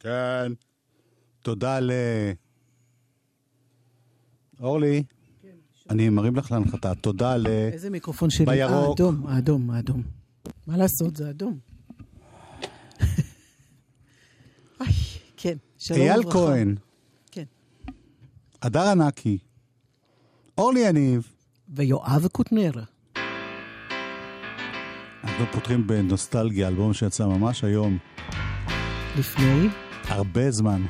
כן. תודה ל... אורלי, אני מרים לך להנחתה. תודה ל... איזה מיקרופון שלי? בירוק. האדום, האדום, האדום. מה לעשות, זה אדום. איי, כן, שלום וברכה. אייל כהן, כן. הדר ענקי, אורלי יניב. ויואב קוטנר. אנחנו פותחים בנוסטלגיה, אלבום שיצא ממש היום, לפני, הרבה זמן.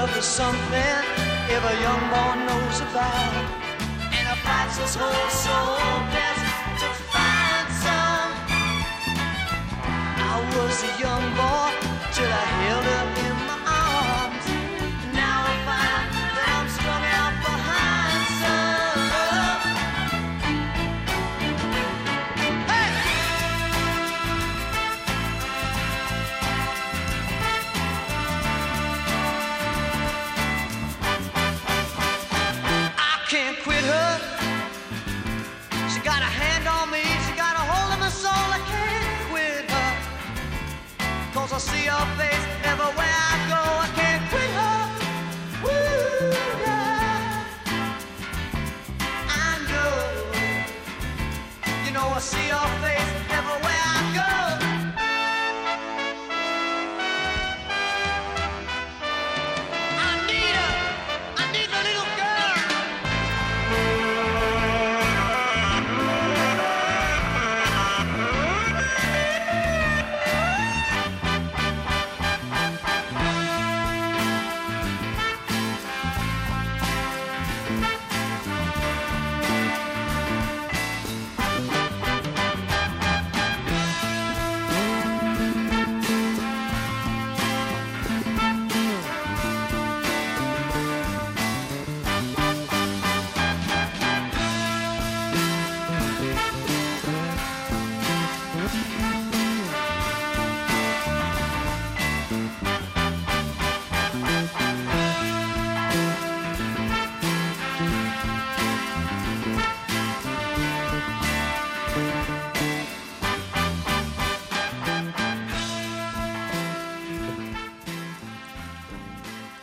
Love is something every young boy knows about. And it fights his whole soul best to find some. I was a young boy see her face everywhere I go. I can't quit her. Yeah. I know. You know, I see her face everywhere I go.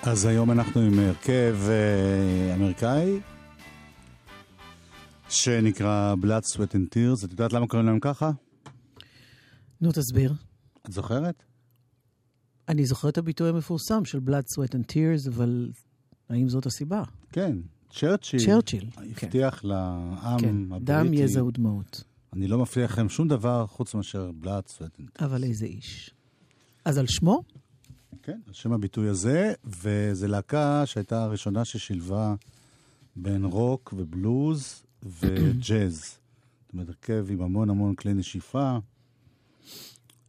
אז היום אנחנו עם הרכב אה, אמריקאי, שנקרא Blood, Sweat and Tears. את יודעת למה קוראים להם ככה? נו, תסביר. את זוכרת? אני זוכר את הביטוי המפורסם של Blood, Sweat and Tears, אבל האם זאת הסיבה? כן, צ'רצ'יל. צ'רצ'יל, כן. הבטיח לעם כן, הבריטי. דם, יזע ודמעות. אני לא מבטיח לכם שום דבר חוץ מאשר Blood, Sweat and Tears. אבל איזה איש. אז על שמו? כן, על שם הביטוי הזה, וזו להקה שהייתה הראשונה ששילבה בין רוק ובלוז וג'אז. זאת אומרת, הרכב עם המון המון כלי נשיפה.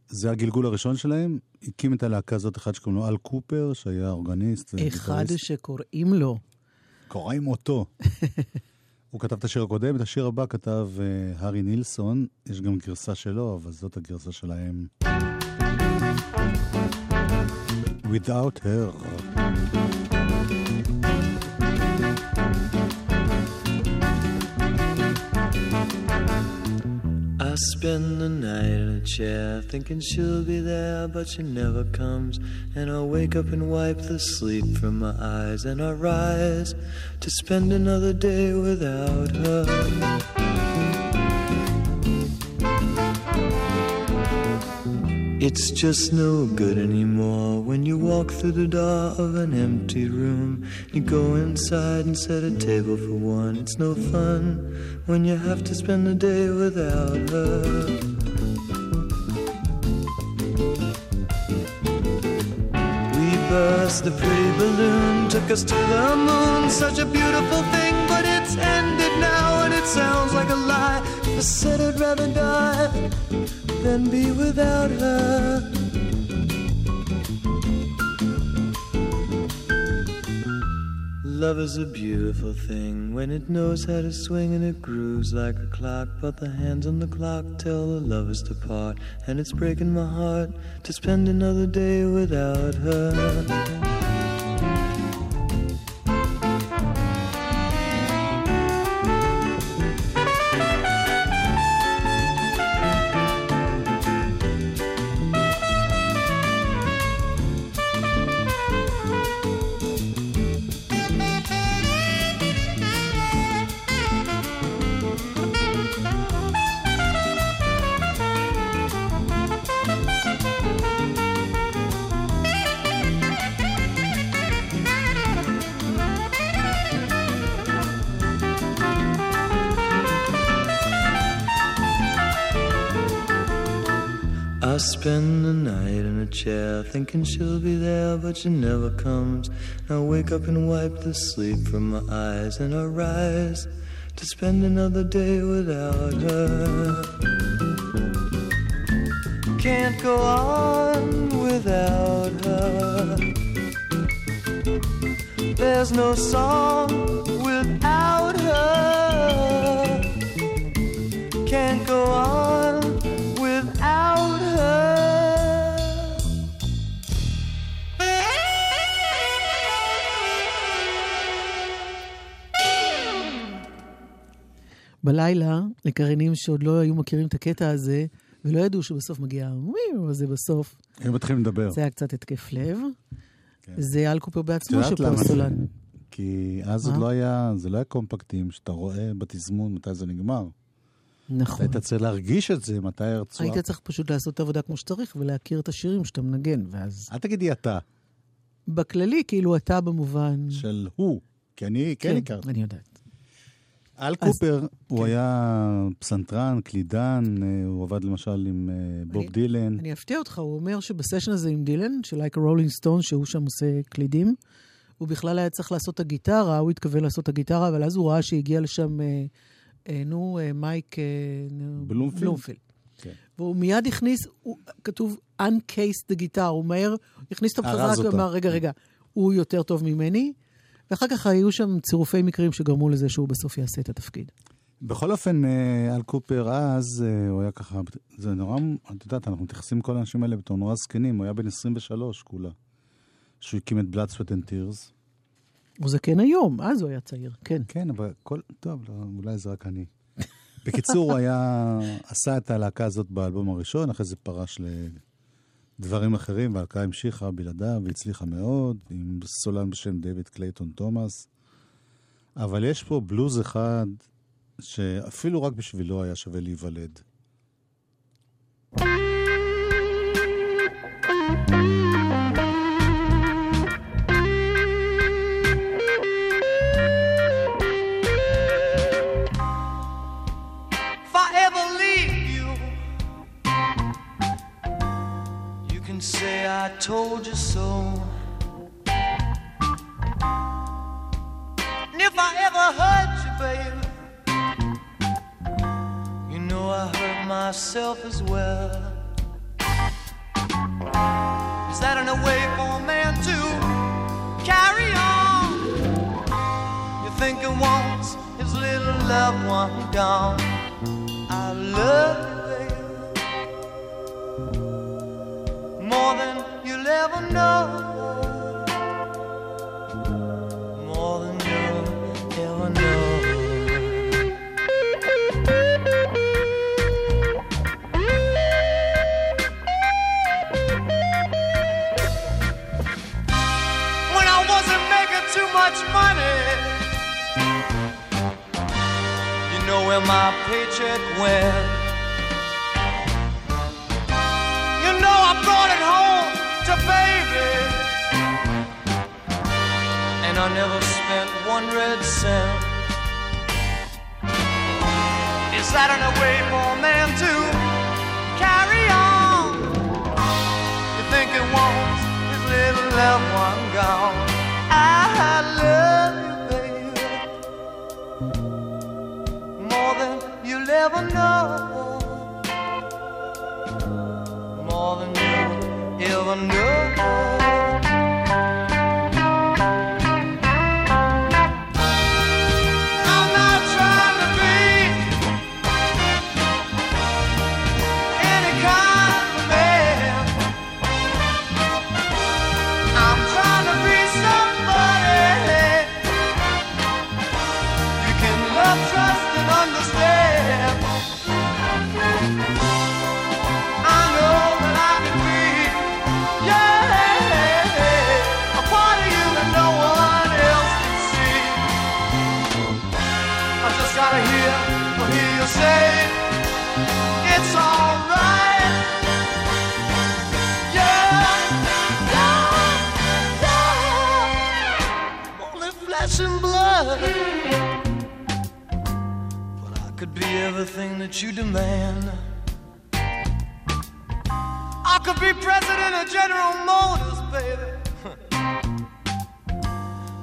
זה הגלגול הראשון שלהם. הקים את הלהקה הזאת אחד שקוראים לו אל קופר, שהיה אורגניסט. אחד. שקוראים לו. קוראים אותו. הוא כתב את השיר הקודם, את השיר הבא כתב uh, הארי נילסון, יש גם גרסה שלו, אבל זאת הגרסה שלהם. Without her. I spend the night in a chair thinking she'll be there, but she never comes. And I wake up and wipe the sleep from my eyes, and I rise to spend another day without her. It's just no good anymore when you walk through the door of an empty room. You go inside and set a table for one. It's no fun when you have to spend the day without her. We burst the pretty balloon, took us to the moon. Such a beautiful thing, but it's ended now, and it sounds like a lie. I said I'd rather die than be without her. Love is a beautiful thing when it knows how to swing and it grooves like a clock. But the hands on the clock tell the lovers to part, and it's breaking my heart to spend another day without her. Thinking she'll be there, but she never comes. I wake up and wipe the sleep from my eyes, and I rise to spend another day without her. Can't go on without her. There's no song without בלילה, לקרינים שעוד לא היו מכירים את הקטע הזה, ולא ידעו שבסוף מגיע הוויו הזה בסוף, הם מתחילים לדבר. זה היה קצת התקף לב. כן. זה אל קופר בעצמו? הסולן. כי אז עוד מה? לא היה, זה לא היה קומפקטים, שאתה רואה בתזמון מתי זה נגמר. נכון. היית צריך להרגיש את זה, מתי הרצועה... היית צריך פשוט לעשות את העבודה כמו שצריך ולהכיר את השירים שאתה מנגן, ואז אל תגידי אתה, בכללי, כאילו אתה במובן... של הוא, כי אני כן הכרתי. אני יודעת. אל אז- קופר, הוא כן. היה פסנתרן, קלידן, אה, הוא עבד למשל עם אה, בוב אני- דילן. אני אפתיע אותך, הוא אומר שבסשן הזה עם דילן, של Like a Rolling Stone, שהוא שם עושה קלידים, הוא בכלל היה צריך לעשות את הגיטרה, הוא התכוון לעשות את הגיטרה, אבל אז הוא ראה שהגיע לשם, אה, אה, נו, אה, מייק... אה, בלומפילד? כן. והוא מיד הכניס, הוא, כתוב uncased the guitar, הוא מהר הכניס אותו בחזרה, אותה. ואמר, רגע, רגע, הוא יותר טוב ממני. ואחר כך היו שם צירופי מקרים שגרמו לזה שהוא בסוף יעשה את התפקיד. בכל אופן, אה, אל קופר אז, אה, הוא היה ככה, זה נורא, את יודעת, אנחנו מתייחסים כל האנשים האלה בתור נורא זקנים, הוא היה בן 23 כולה. שהוא הקים את Blood, Sweat and Tears. הוא זקן היום, אז הוא היה צעיר, כן. כן, אבל כל, טוב, לא, אולי זה רק אני. בקיצור, הוא היה, עשה את הלהקה הזאת באלבום הראשון, אחרי זה פרש לדברים אחרים, והלהקה המשיכה בלעדיו, והצליחה מאוד, עם סולן בשם דיוויד קלייטון תומאס. אבל יש פה בלוז אחד, שאפילו רק בשבילו היה שווה להיוולד. Told you so. And if I ever hurt you, baby, you know I hurt myself as well. Is that in a way for a man to carry on? You think he wants his little loved one gone? I love you, baby, more than never know more than you'll ever know. When I wasn't making too much money, you know where my paycheck went. I never spent one red cent. Is that a way for a man to carry on? You think he wants his little loved one gone? I love you, baby, more than you'll ever know, that you demand. I could be president of General Motors, baby.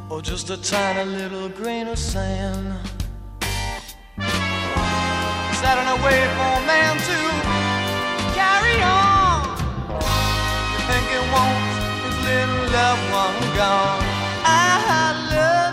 or just a tiny little grain of sand. Is that a way for a man to carry on? You think he wants his little loved one gone? I love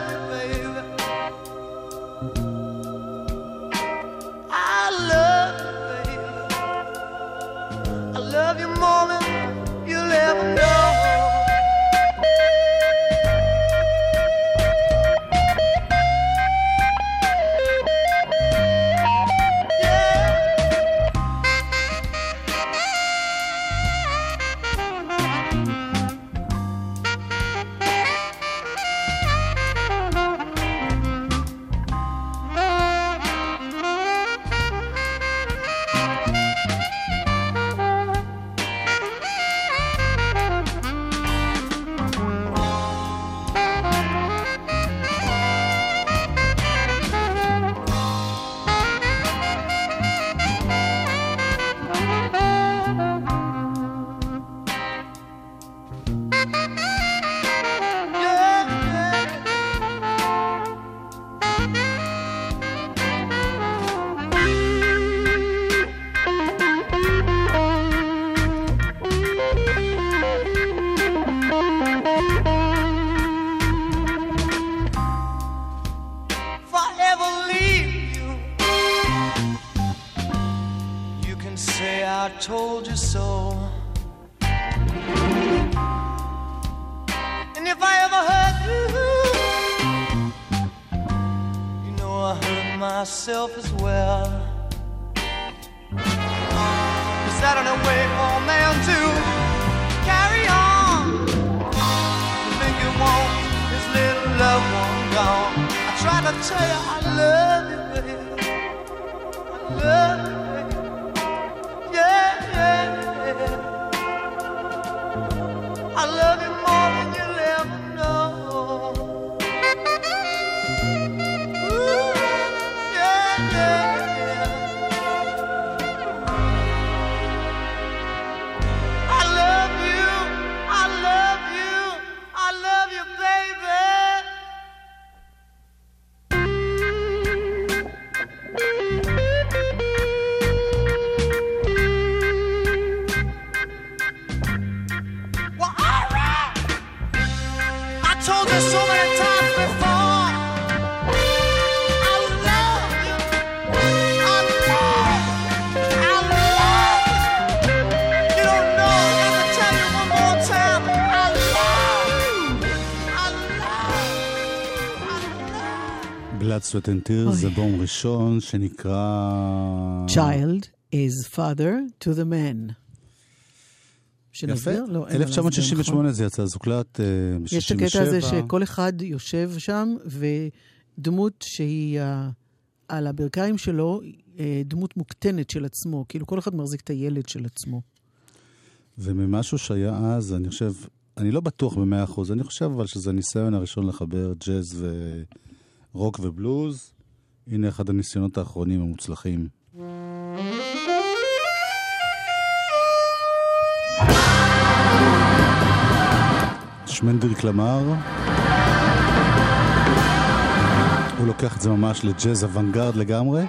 Sweat and Tears זה בום ראשון שנקרא... Child is father to the man. יפה. שנסביר? לא, אין מה להסביר, 1968 נכון? זה יצא, זה הוקלט אה, ב-67. יש את הקטע הזה שכל אחד יושב שם, ודמות שהיא על הברכיים שלו אה, דמות מוקטנת של עצמו, כאילו כל אחד מחזיק את הילד של עצמו. וממשהו שהיה אז, אני חושב, אני לא בטוח במאה אחוז, אני חושב אבל שזה הניסיון הראשון לחבר ג'אז ורוק ובלוז. הנה אחד הניסיונות האחרונים המוצלחים. שמנדריק למר. הוא לוקח את זה ממש לג'אז אוונגרד לגמרי.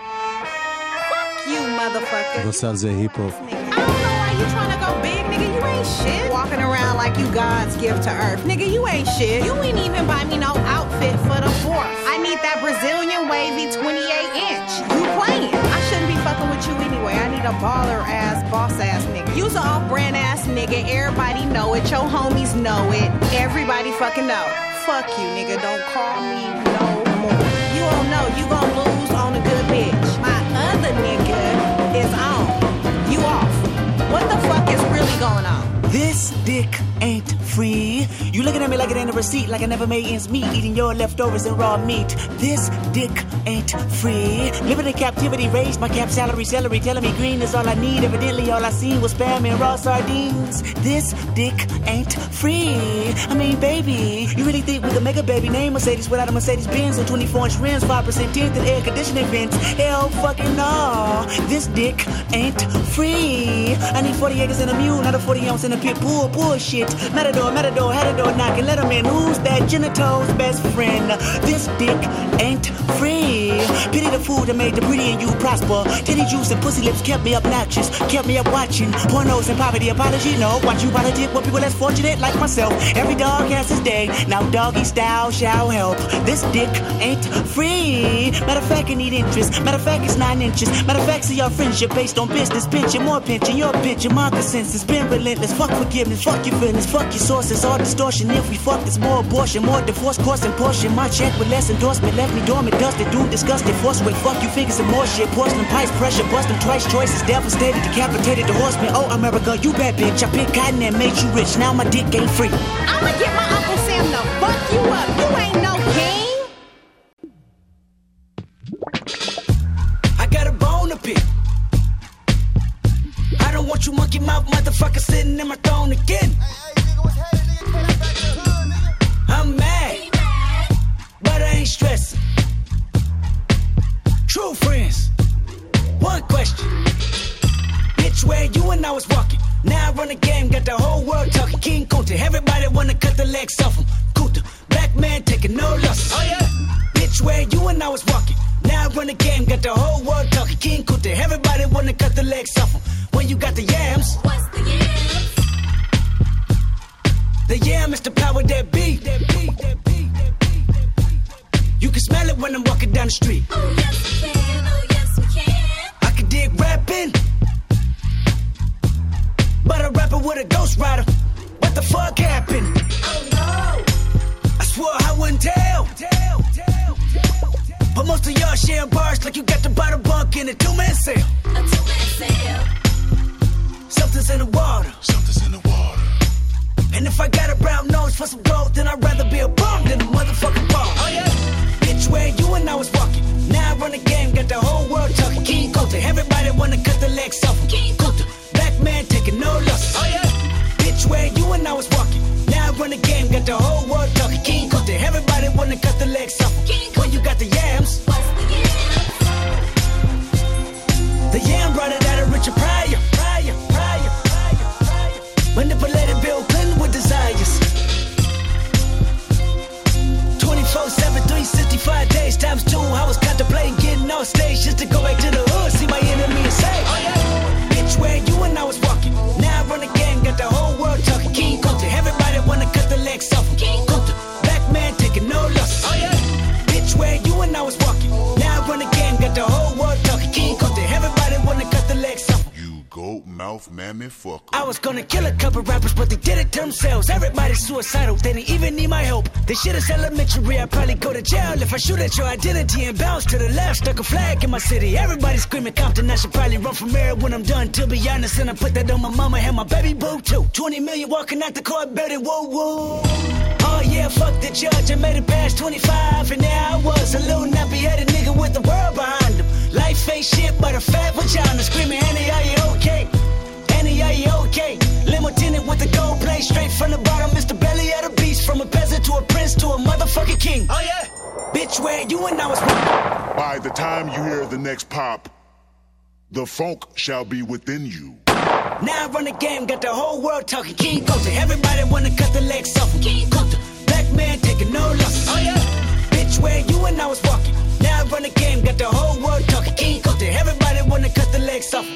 ועושה על זה היפ-הופ. I don't know why you tryna go big, nigga. You ain't shit. Walking around like you God's gift to earth. Nigga, you ain't shit. You ain't even buy me no outfit for the fourth. I need that Brazilian wavy 28 inch. You playing. I shouldn't be fucking with you anyway. I need a baller ass, boss ass nigga. You's an off brand ass nigga. Everybody know it. Your homies know it. Everybody fucking know. Fuck you, nigga. Don't call me no more. You don't know. You gon' lose on a good bitch. My other nigga is on. You off. What the fuck is really going on? This dick ain't free. You looking at me like it ain't a receipt, like I never made ends meet, eating your leftovers and raw meat. This dick ain't free. Living in captivity, raised my cap salary, celery, telling me green is all I need. Evidently, all I seen was spam and raw sardines. This dick ain't free. I mean, baby, you really think we could make a baby name Mercedes without a Mercedes Benz and 24 inch rims, 5% tint and air conditioning vents? Hell fucking no. This dick ain't free. I need 40 acres and a mule, not a 40 ounce and a pit bull. Bullshit. Matador, matador, door knocking. Let him in. Who's that? Genitals best friend. This dick ain't free. Pity the fool that made the pretty and you prosper. Titty juice and pussy lips kept me obnoxious. Kept me up watching pornos and poverty. Apology, no. Watch you politic with people less fortunate like myself. Every dog has his day. Now doggy style shall help. This dick ain't free. Matter of fact, I need interest. Matter of fact, it's nine inches. Matter of fact, see your friendship based on business. Pension, more pension, your pension, my consensus. Been relentless. Fuck forgiveness. Fuck your feelings. Fuck your sources. All distortion. If we fuck, it's more abortion. More divorce, course and portion. My check with less endorsement. Left me dormant, dusted, doom, disgusted. Force away. Fuck you, figures and more shit. Porcelain pipes, pressure. Bust them twice. Choices devastated. Decapitated the horseman. Oh, America, you bad bitch. I picked cotton and made you rich. Now my dick ain't free. I'ma get my Uncle Sam to fuck you up. You ain't no king. I got a bone to pick. I don't want you monkey mouth motherfucker sitting in my throne again. I'm mad, but I ain't stressing. True friends, one question. Bitch, where you and I was walking. Now I run the game, got the whole world talking. King Kunta, everybody wanna cut the legs off him. Kunta, black man taking no losses. Oh yeah. Bitch, where you and I was walking. Now I run the game, got the whole world talking. King Kunta, everybody wanna cut the legs off him. Yams, What's the yams? the yam is the power that be. That be, that be, that be. You can smell it when I'm walking down the street. Oh yes we can, oh yes we can. I can dig rapping, but a rapper with a ghost rider. What the fuck happened? Oh no, I swore I wouldn't tell. But most of y'all share bars like you got the bottom bunk in a two man cell. a two-man sale. Something's in the water. Something's in the water. And if I got a brown nose for some gold, then I'd rather be a bum than a motherfucking ball. Oh yeah. Bitch, where you and I was walking. Now I run the game, got the whole world talking. King Kunta, everybody wanna cut the legs off. King Kunta, black man taking no losses. Oh yeah. Bitch, where you and I was walking. Now I run the game, got the whole world talking. King Kunta, everybody wanna cut the legs off. King When you got the yams, What's the yams? the yam brought it out of Richard Pryor. Manipulated Bill Clinton with desires. 24 7, 365 days times two. I was contemplating getting on stage just to go back to the fucker. I was gonna kill a couple rappers, but they did it to themselves. Everybody's suicidal, they didn't even need my help. This shit is elementary, I'd probably go to jail if I shoot at your identity and bounce to the left. Stuck a flag in my city, everybody screaming Compton. I should probably run from here when I'm done, to be honest. And I put that on my mama and my baby boo too. 20 million walking out the car, betting whoa whoa. Oh yeah, fuck the judge, I made it past 25, and now I was a little nappy headed nigga with the world behind him. Life ain't shit but a fat vagina, screaming, Annie, are you okay? Annie, okay? Limo tinted with the gold plate, straight from the bottom, Mr. Belly of the beast, from a peasant to a prince to a motherfucking king. Oh yeah, bitch, where you and I was. By the time you hear the next pop, the funk shall be within you. Now I run the game, got the whole world talking. King Coulter, everybody wanna cut the legs off. King Coulter, black man taking no losses. Oh yeah, bitch, where you and I was walking. Now I run the game, got the whole world talking. King Coulter, everybody wanna cut the legs off.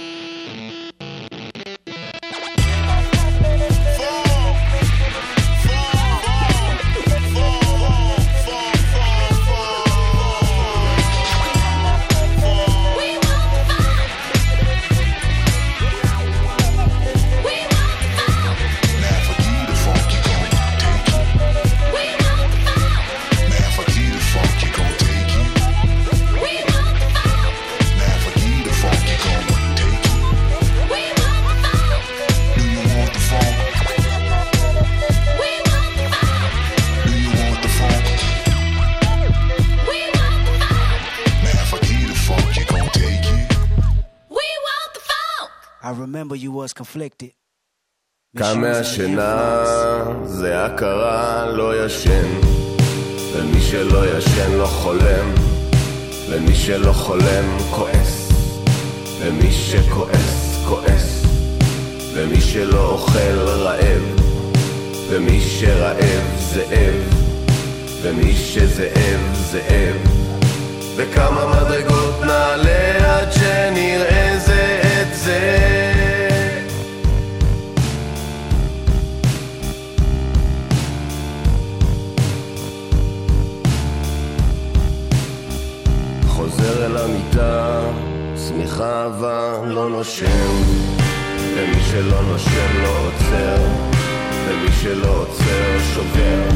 קם מהשינה, זה הכרה, לא ישן. ומי שלא ישן לא חולם, ומי שלא חולם כועס. ומי שכועס, כועס. ומי שלא אוכל רעב, ומי שרעב זאב, ומי שזאב זאב. וכמה מדרגות נעלה עד שנראה המיטה, שמיכה אהבה לא נושם, ומי שלא נושם לא עוצר, ומי שלא עוצר שובר,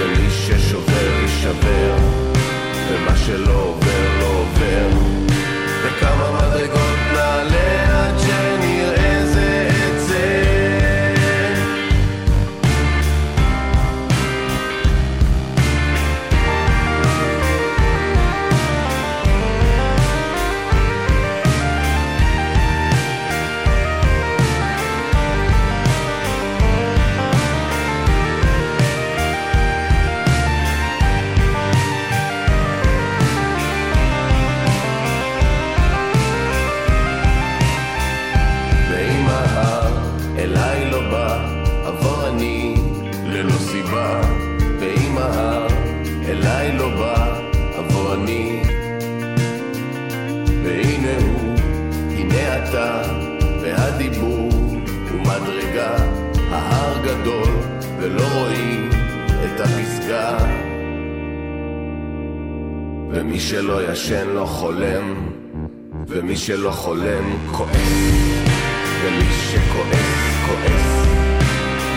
ומי ששובר יישבר, ומה שלא עובר לא עובר, וכמה מדרגות נעלה לא בא, אבוא אני. והנה הוא, הנה אתה, והדיבור הוא מדרגה. ההר גדול ולא רואים את הפסגה. ומי שלא ישן לא חולם, ומי שלא חולם כועס. ומי שכועס, כועס,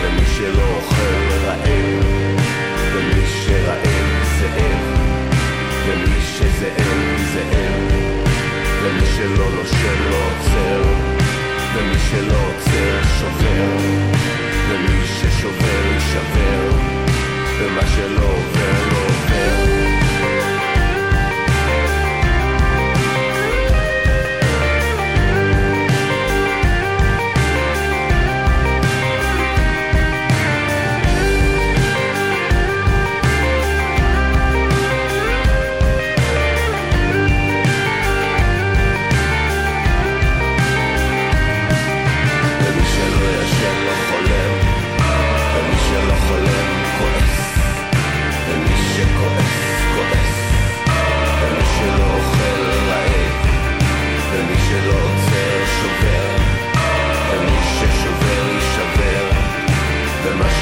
ומי שלא אוכל רעב, ומי שרעב זאב, ומי שזאב זאב, ומי שלא נושם לא עוצר, ומי שלא עוצר שובר, ומי ששובר יישבר, ומה שלא עובר לא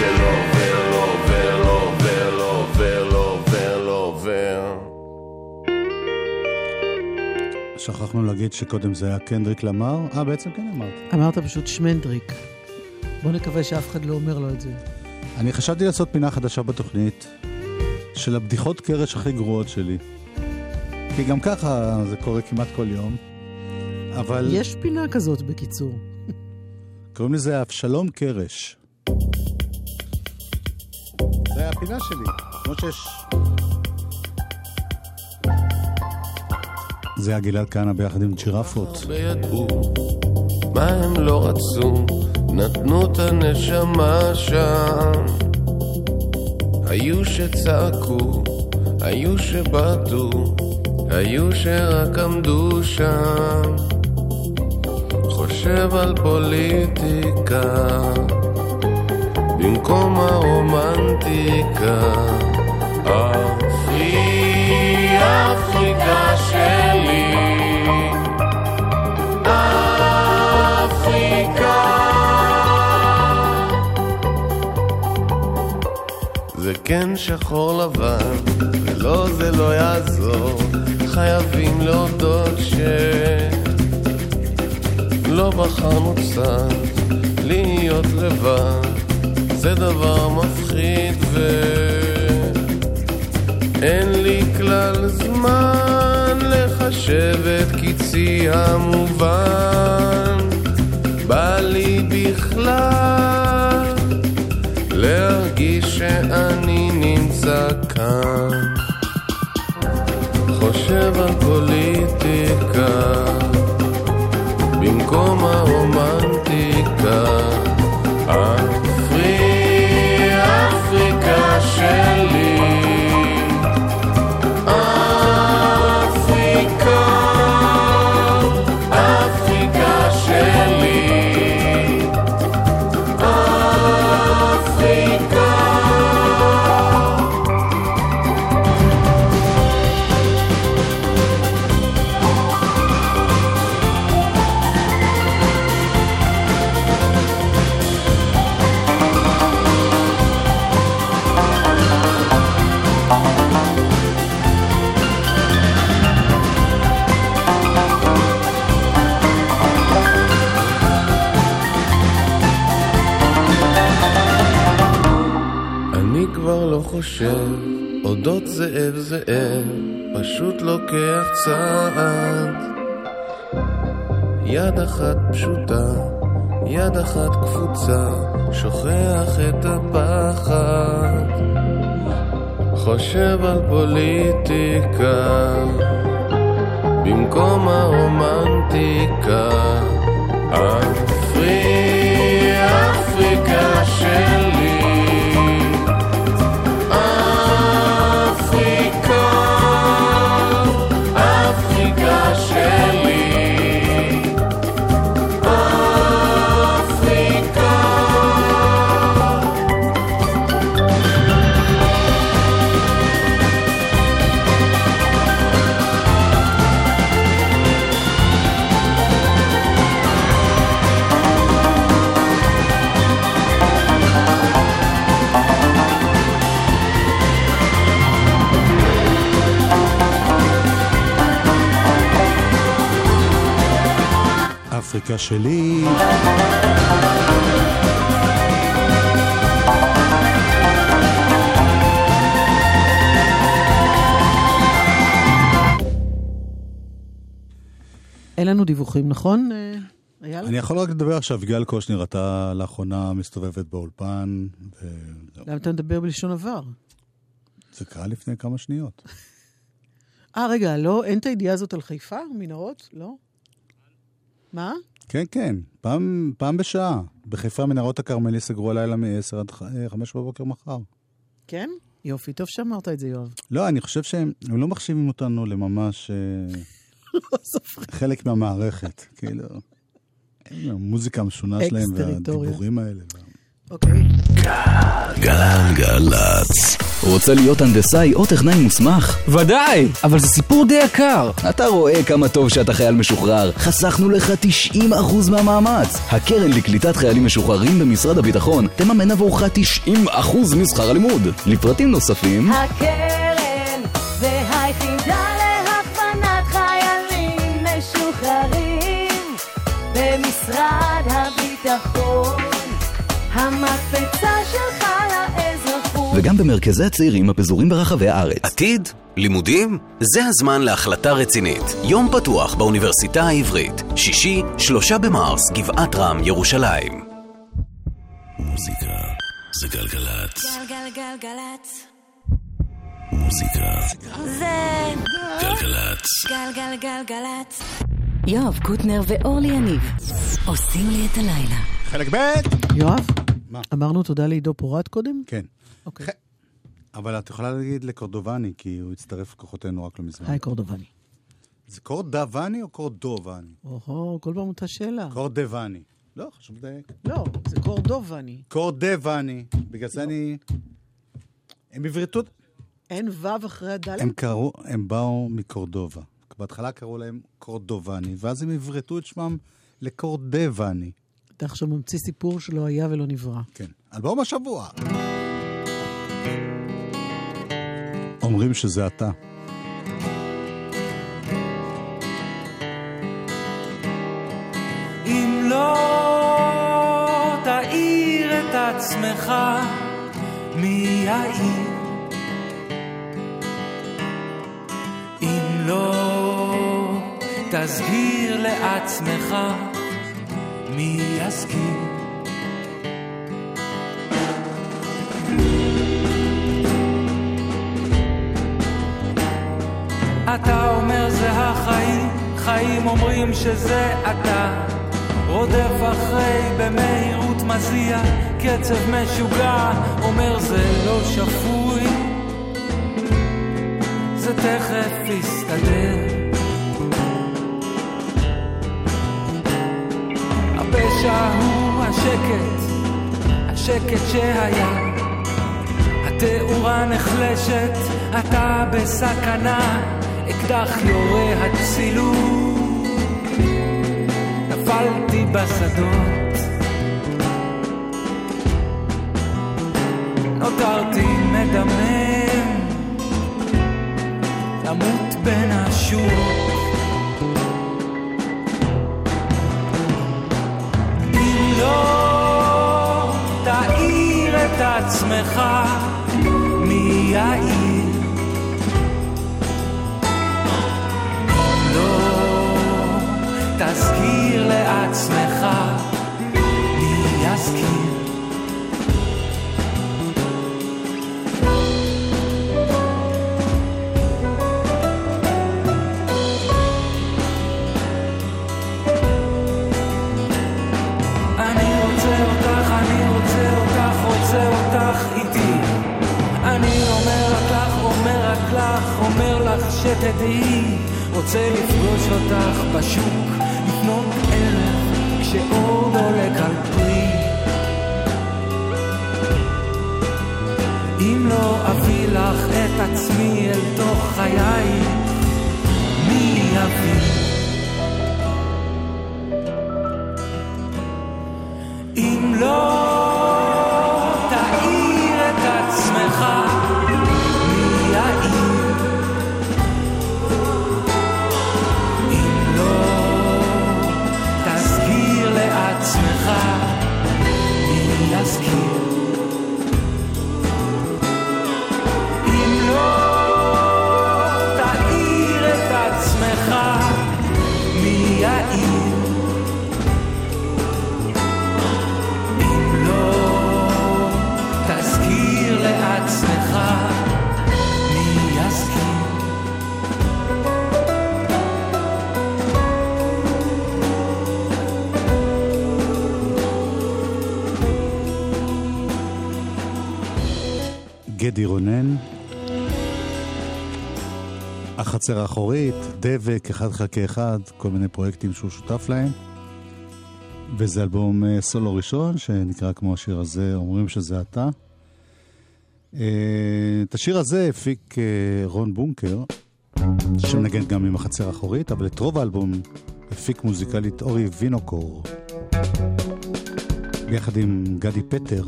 שלא עובר לא עובר, לא עובר, לא עובר, לא עובר, לא עובר. שכחנו להגיד שקודם זה היה קנדריק למר. אה, בעצם כן אמרת. אמרת פשוט שמנדריק. בוא נקווה שאף אחד לא אומר לו את זה. אני חשבתי לעשות פינה חדשה בתוכנית, של הבדיחות קרש הכי גרועות שלי. כי גם ככה זה קורה כמעט כל יום. אבל יש פינה כזאת, בקיצור. קוראים לזה אבשלום קרש. הפינה שלי, כמו שיש... זה היה גלעד כהנא ביחד עם ג'ירפות. מה הם לא רצו, נתנו את הנשמה שם. היו שצעקו, היו שבעטו, היו שרק עמדו שם. חושב על פוליטיקה, במקום הרומנטיקה. אפרי, אפריקה שלי. אפריקה זה כן שחור לבן, ולא זה לא יעזור, חייבים להודות ש... לא בחרנו קצת להיות לבד, זה דבר מפחיד ו... אין לי כלל זמן לחשב את קיצי המובן בא לי בכלל להרגיש שאני נמצא כאן. חושב על פוליטיקה במקום הרומנטיקה. אפרי, חושב אודות זאב זאב, פשוט לוקח צעד. יד אחת פשוטה, יד אחת קפוצה, שוכח את הפחד. חושב על פוליטיקה, במקום הרומנטיקה. אפרי, אפריקה שלי. אפריקה שלי. אין לנו דיווחים, נכון? אה, אייל? אני יכול רק לדבר עכשיו, יגאל קושניר, אתה לאחרונה מסתובבת באולפן, וזהו. למה אתה מדבר בלשון עבר? זה קרה לפני כמה שניות. אה, רגע, לא, אין את הידיעה הזאת על חיפה? מנהרות? לא? מה? כן, כן, פעם, פעם בשעה. בחיפה מנהרות הכרמלי סגרו הלילה מ-10 עד 5 בבוקר מחר. כן? יופי, טוב שאמרת את זה, יואב. לא, אני חושב שהם הם לא מחשיבים אותנו לממש אה, חלק מהמערכת. כאילו, המוזיקה המשונה שלהם. והדיבורים האלה. אוקיי. גלגלצ. רוצה להיות הנדסאי או טכנאי מוסמך? ודאי! אבל זה סיפור די יקר. אתה רואה כמה טוב שאתה חייל משוחרר. חסכנו לך 90% מהמאמץ. הקרן לקליטת חיילים משוחררים במשרד הביטחון תממן עבורך 90% משכר הלימוד. לפרטים נוספים... הקרן וגם במרכזי הצעירים הפזורים ברחבי הארץ. עתיד? לימודים? זה הזמן להחלטה רצינית. יום פתוח באוניברסיטה העברית. שישי, שלושה במרס, גבעת רם, ירושלים. מוזיקה זה גלגלצ. גלגלגלגלצ. מוזיקה. זה גלגלצ. גלגלגלגלצ. יואב קוטנר ואורלי יניב עושים לי את הלילה. חלק ב' יואב, מה? אמרנו תודה לעידו פורט קודם? כן. אוקיי. אבל את יכולה להגיד לקורדובני, כי הוא הצטרף לכוחותינו רק לא מזמן. היי קורדובני. זה קורדבני או קורדובני? או-הו, כל פעם אותה שאלה. קורדבני. לא, חשוב לדייק. לא, זה קורדובני. קורדבני. בגלל זה אני... הם עברתו... אין וו אחרי הדלת? הם קראו, הם באו מקורדובה. בהתחלה קראו להם קורדובני, ואז הם עברתו את שמם לקורדבני. אתה עכשיו ממציא סיפור שלא היה ולא נברא. כן. אלבום השבוע. אומרים שזה אתה. אם לא תאיר את עצמך, מי יאיר? אם לא תסגיר לעצמך, מי יסגיר? אתה אומר זה החיים, חיים אומרים שזה אתה. רודף אחרי במהירות מזיע, קצב משוגע, אומר זה לא שפוי, זה תכף יסתדר. הפשע הוא השקט, השקט שהיה. התאורה נחלשת, אתה בסכנה, אקדח יורה הצילום. נפלתי בשדות, נותרתי מדמם, למות בין השורות. עצמך, מי יאיר? לא תזכיר לעצמך, שתדעי. רוצה לפגוש אותך בשוק, לפנות ערב, כשאור דולק על פרי. אם לא אביא לך את עצמי אל תוך חיי, מי יביא? גדי רונן, החצר האחורית, דבק, אחד חלקי אחד, כל מיני פרויקטים שהוא שותף להם. וזה אלבום אה, סולו ראשון, שנקרא כמו השיר הזה, אומרים שזה אתה. אה, את השיר הזה הפיק אה, רון בונקר, שמנגן גם עם החצר האחורית, אבל את רוב האלבום הפיק מוזיקלית אורי וינוקור, ביחד עם גדי פטר,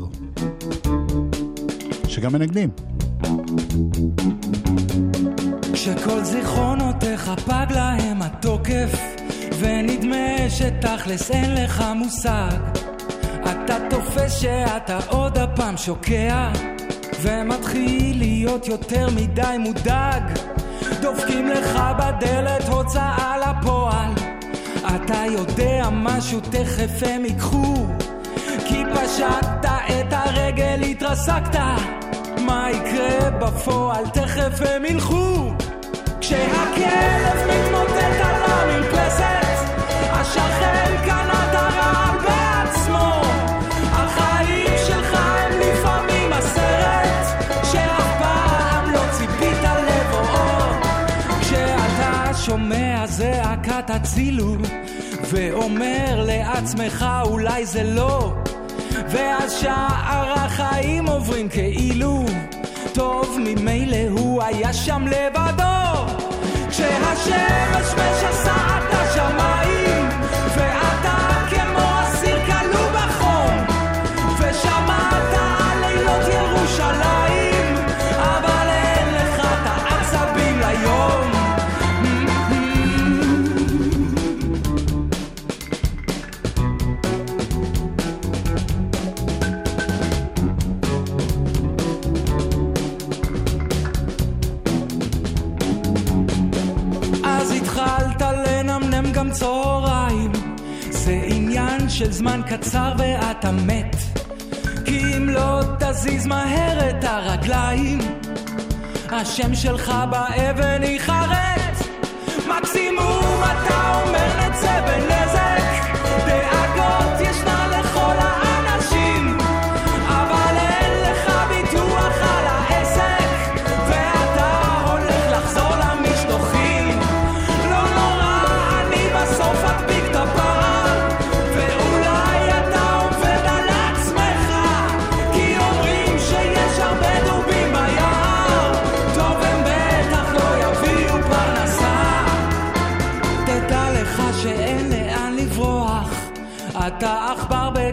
שגם מנגנים. כשכל זיכרונותיך פג להם התוקף, ונדמה שתכלס אין לך מושג. אתה תופס שאתה עוד הפעם שוקע, ומתחיל להיות יותר מדי מודאג. דופקים לך בדלת הוצאה לפועל. אתה יודע משהו תכף הם ייקחו, כי פשטת את הרגל התרסקת. מה יקרה בפועל, תכף הם ילכו. כשהכלב מתמוטט על המרפסת, השכן קנה את הרעל בעצמו. החיים שלך הם לפעמים הסרט, שאף פעם לא ציפית לבואו. כשאתה שומע זעקת אצילות, ואומר לעצמך אולי זה לא, ואז שאר החיים עוברים כאילו... טוב, ממילא הוא היה שם לבדו. כשהשמש משסעת השמיים של זמן קצר ואתה מת. כי אם לא תזיז מהר את הרגליים, השם שלך באבן ייחרט. מקסימום אתה אומר נצא בנזק, דאגות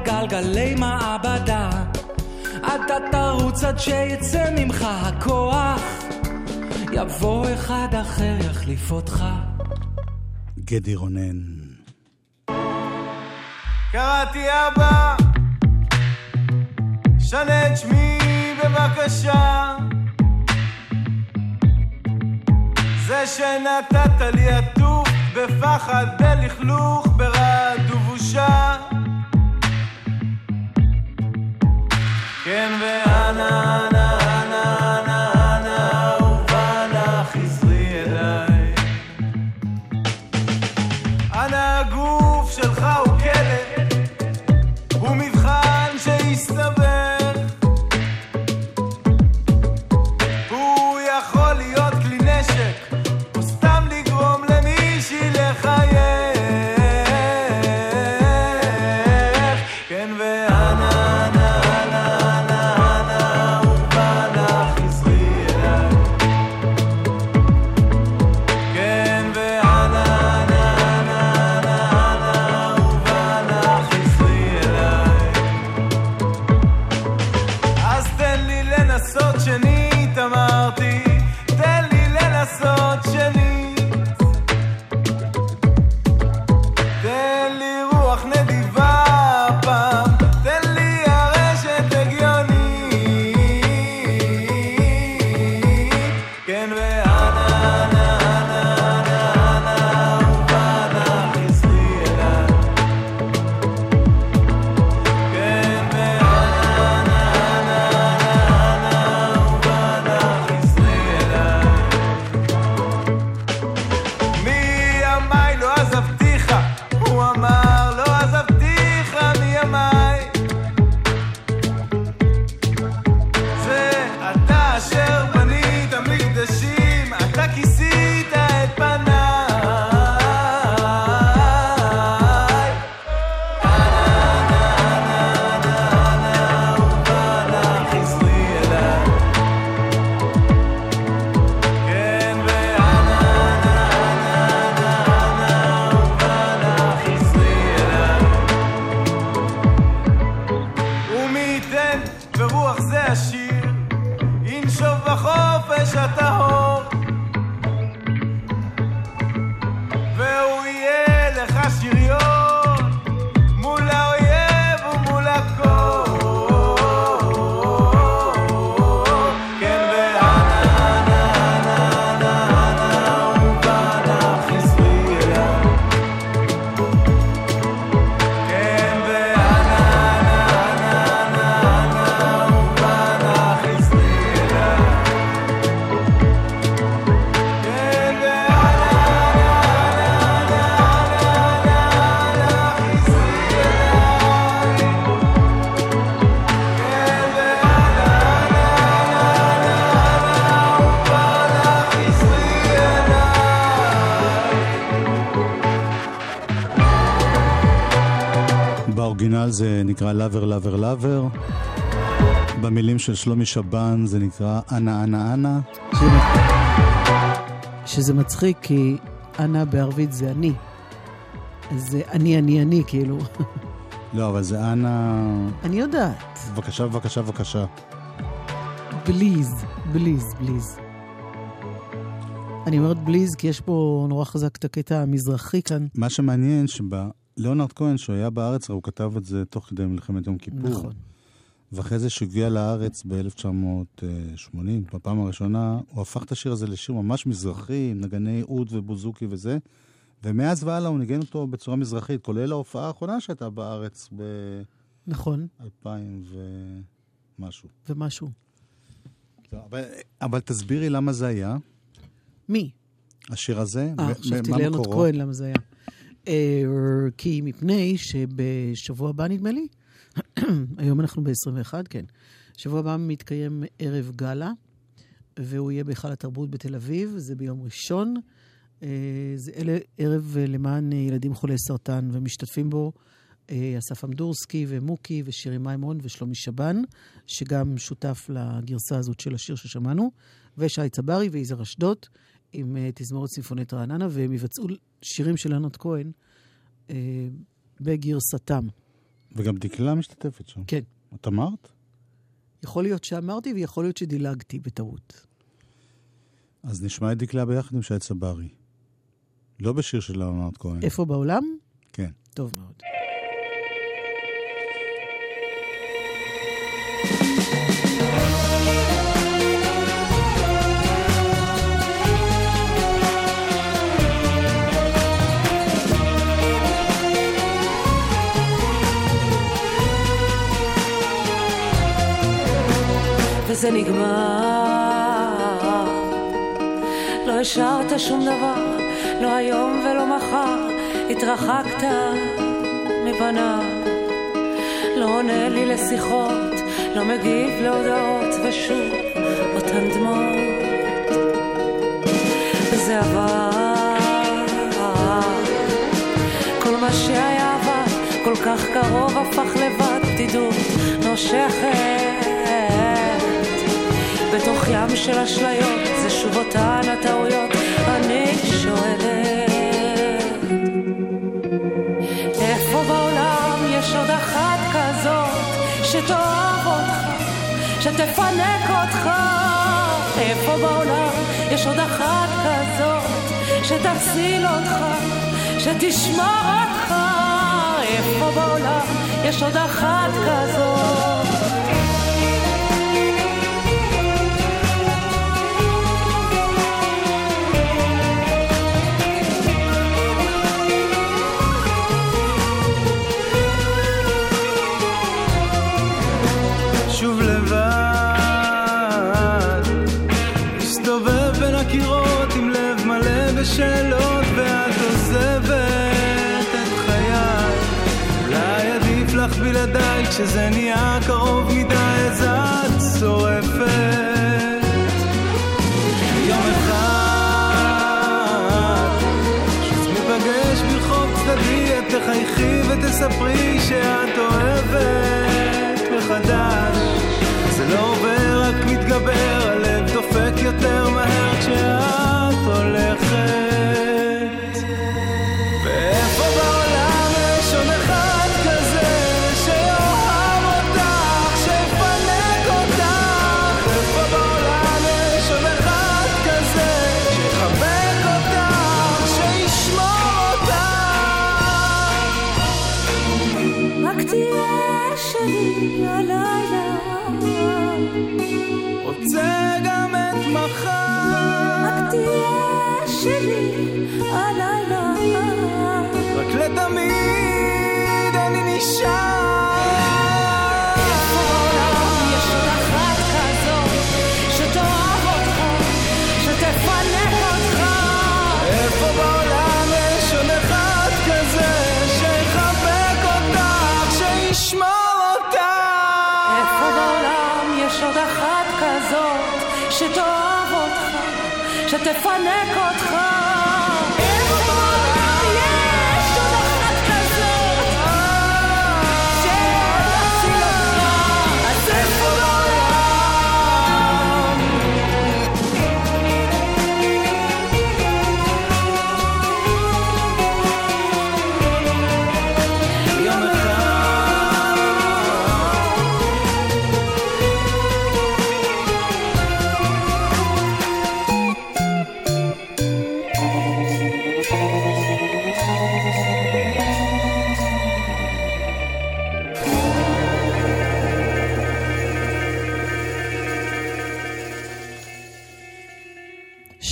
גלגלי מעבדה. אתה תרוץ עד שיצא ממך הכוח, יבוא אחד אחר יחליף אותך. גדי רונן. קראתי אבא, שנה את שמי בבקשה. זה שנתת לי עטוף בפחד, בלכלוך, ברעד ובושה. Invest. נקרא לאבר לאבר לאבר. במילים של שלומי שבן זה נקרא אנה אנה אנה. שזה מצחיק, כי אנה בערבית זה אני. אז זה אני, אני, אני, כאילו. לא, אבל זה אנה... אני יודעת. בבקשה, בבקשה, בבקשה. בליז, בליז, בליז. אני אומרת בליז כי יש פה נורא חזק את הקטע המזרחי כאן. מה שמעניין, שבליאונרד כהן, שהוא היה בארץ, הוא כתב את זה תוך כדי מלחמת יום כיפור. נכון. ואחרי זה שהוא הגיע לארץ ב-1980, בפעם הראשונה, הוא הפך את השיר הזה לשיר ממש מזרחי, עם נגני אוד ובוזוקי וזה, ומאז והלאה הוא ניגן אותו בצורה מזרחית, כולל ההופעה האחרונה שהייתה בארץ ב-2000 נכון, ומשהו. ומשהו. לא, אבל, אבל תסבירי למה זה היה, מי? השיר הזה, אה, חשבתי ליאונרד? כהן, למה זה היה. כי מפני שבשבוע הבא, נדמה לי, היום אנחנו ב-21, כן. שבוע הבא מתקיים ערב גאלה, והוא יהיה בהיכל התרבות בתל אביב, זה ביום ראשון. אה, זה ערב אה, למען אה, ילדים חולי סרטן, ומשתתפים בו אסף אמדורסקי ומוקי ושירי מימון ושלומי שבן, שגם שותף לגרסה הזאת של השיר ששמענו, ושי צברי ויזהר אשדוד עם אה, תזמורת סימפונית רעננה, והם יבצעו שירים של ענת כהן אה, בגרסתם. וגם דקלה משתתפת שם. כן. את אמרת? יכול להיות שאמרתי ויכול להיות שדילגתי בטעות. אז נשמע את דקלה ביחד עם שי צברי. לא בשיר של ליאונרד כהן. איפה בעולם? כן. טוב מאוד. וזה נגמר. לא השארת שום דבר, לא היום ולא מחר, התרחקת מפניו. לא עונה לי לשיחות, לא מגיב להודעות, ושוב אותן דמעות. זה עבר, כל מה שהיה עבר, כל כך קרוב הפך לבד, בדידות נושכת. בתוך ים של אשליות, זה שוב אותן הטעויות, אני שואלת. איפה בעולם יש עוד אחת כזאת, שתאהב אותך, שתפנק אותך? איפה בעולם יש עוד אחת כזאת, שתציל אותך, שתשמור אותך? איפה בעולם יש עוד אחת כזאת? כשזה נהיה קרוב מדי, אז את שורפת. יום אחד, שוב ניפגש ברחוב צדדי, את תחייכי ותספרי שאת אוהבת מחדש. זה לא עובר, רק מתגבר, הלב דופק יותר מהר כשאת הולכת.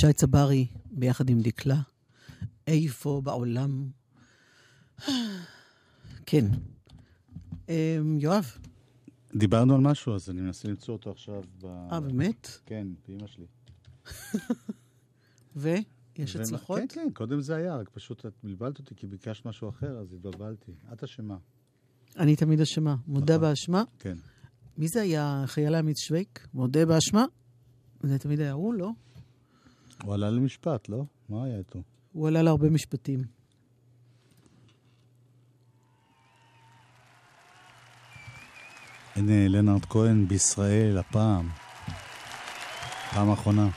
שי צברי ביחד עם דקלה. איפה בעולם? כן. אמ, יואב, דיברנו על משהו, אז אני מנסה למצוא אותו עכשיו ב... אה, באמת? כן, באמא שלי. ויש ומה- הצלחות? כן, כן, קודם זה היה, רק פשוט את בלבלת אותי כי ביקשת משהו אחר, אז התבלבלתי. את אשמה. אני תמיד אשמה. מודה באשמה. כן. מי זה היה? חייל עמית שוויק? מודה באשמה? זה תמיד היה הוא, לא? הוא עלה למשפט, לא? מה היה איתו? הוא עלה להרבה משפטים. הנה לנארד כהן בישראל הפעם. פעם אחרונה.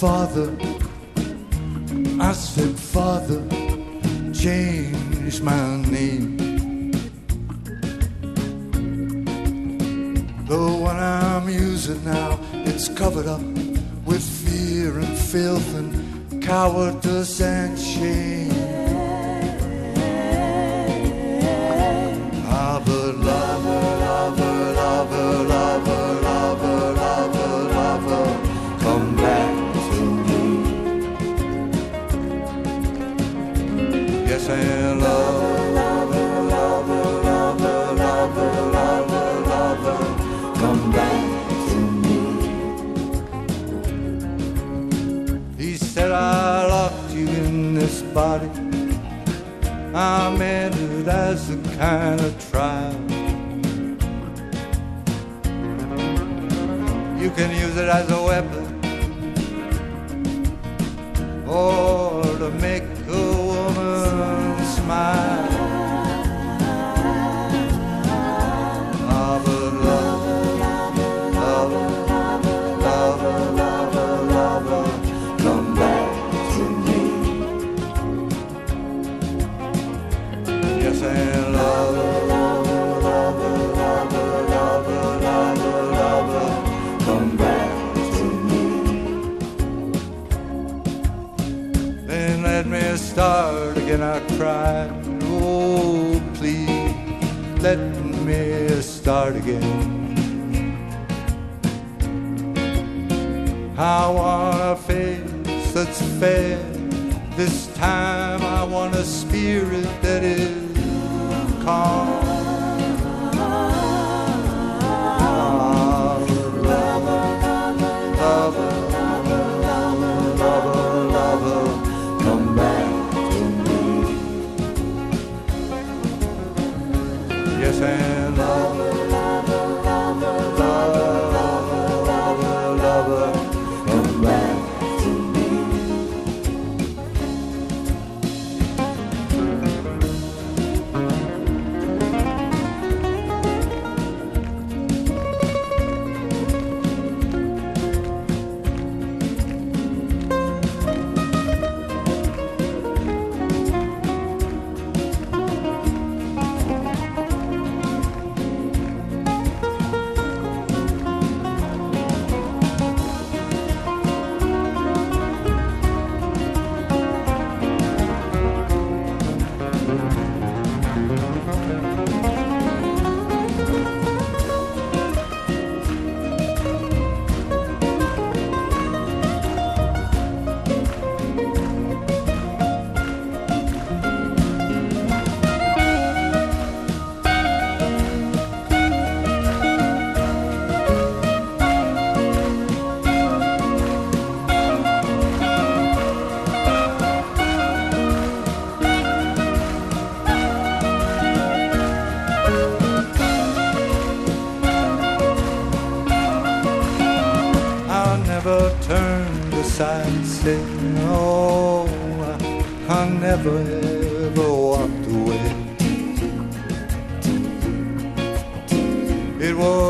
Father, I said, Father, change my name. The one I'm using now, it's covered up with fear and filth and cowardice and shame. that's the kind of start again. I want a face that's fair. This time I want a spirit that is calm. side say Oh, I never ever walked away. It was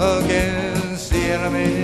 against the enemy.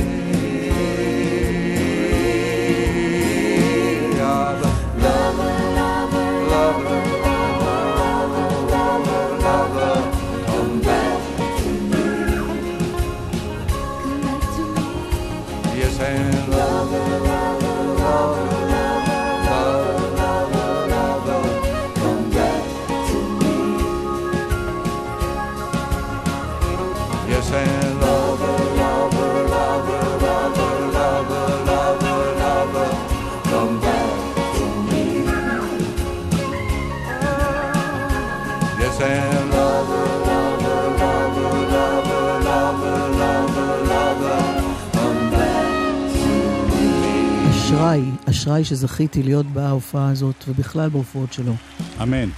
אשראי שזכיתי להיות בהופעה הזאת, ובכלל בהופעות שלו. אמן.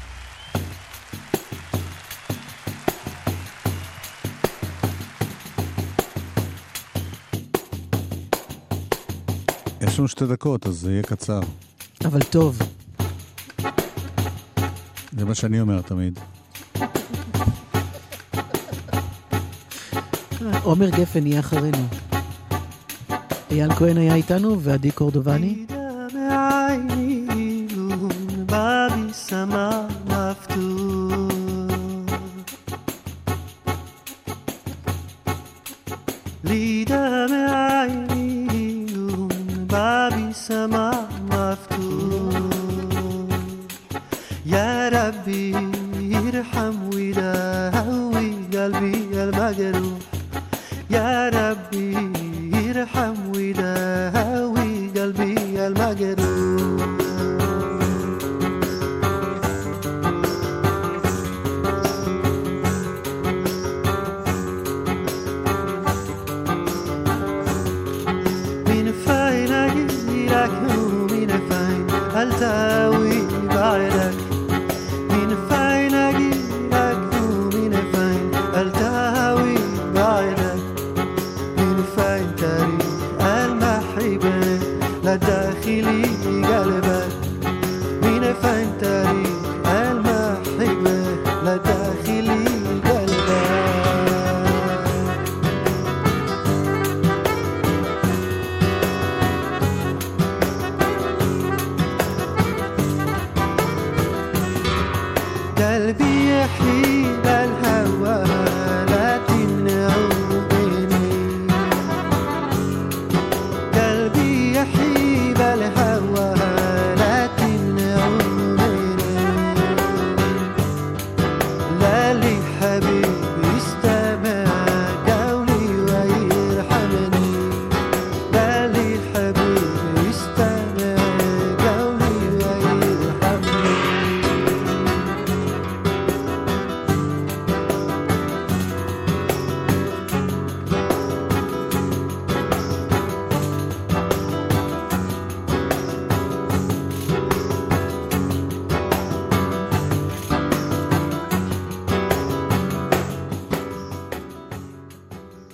יש לנו שתי דקות, אז זה יהיה קצר. אבל טוב. זה מה שאני אומר תמיד. עומר גפן יהיה אחרינו. אייל כהן היה איתנו ועדי קורדובני. جروح يا ربي ارحم وداوي قلبي المجروح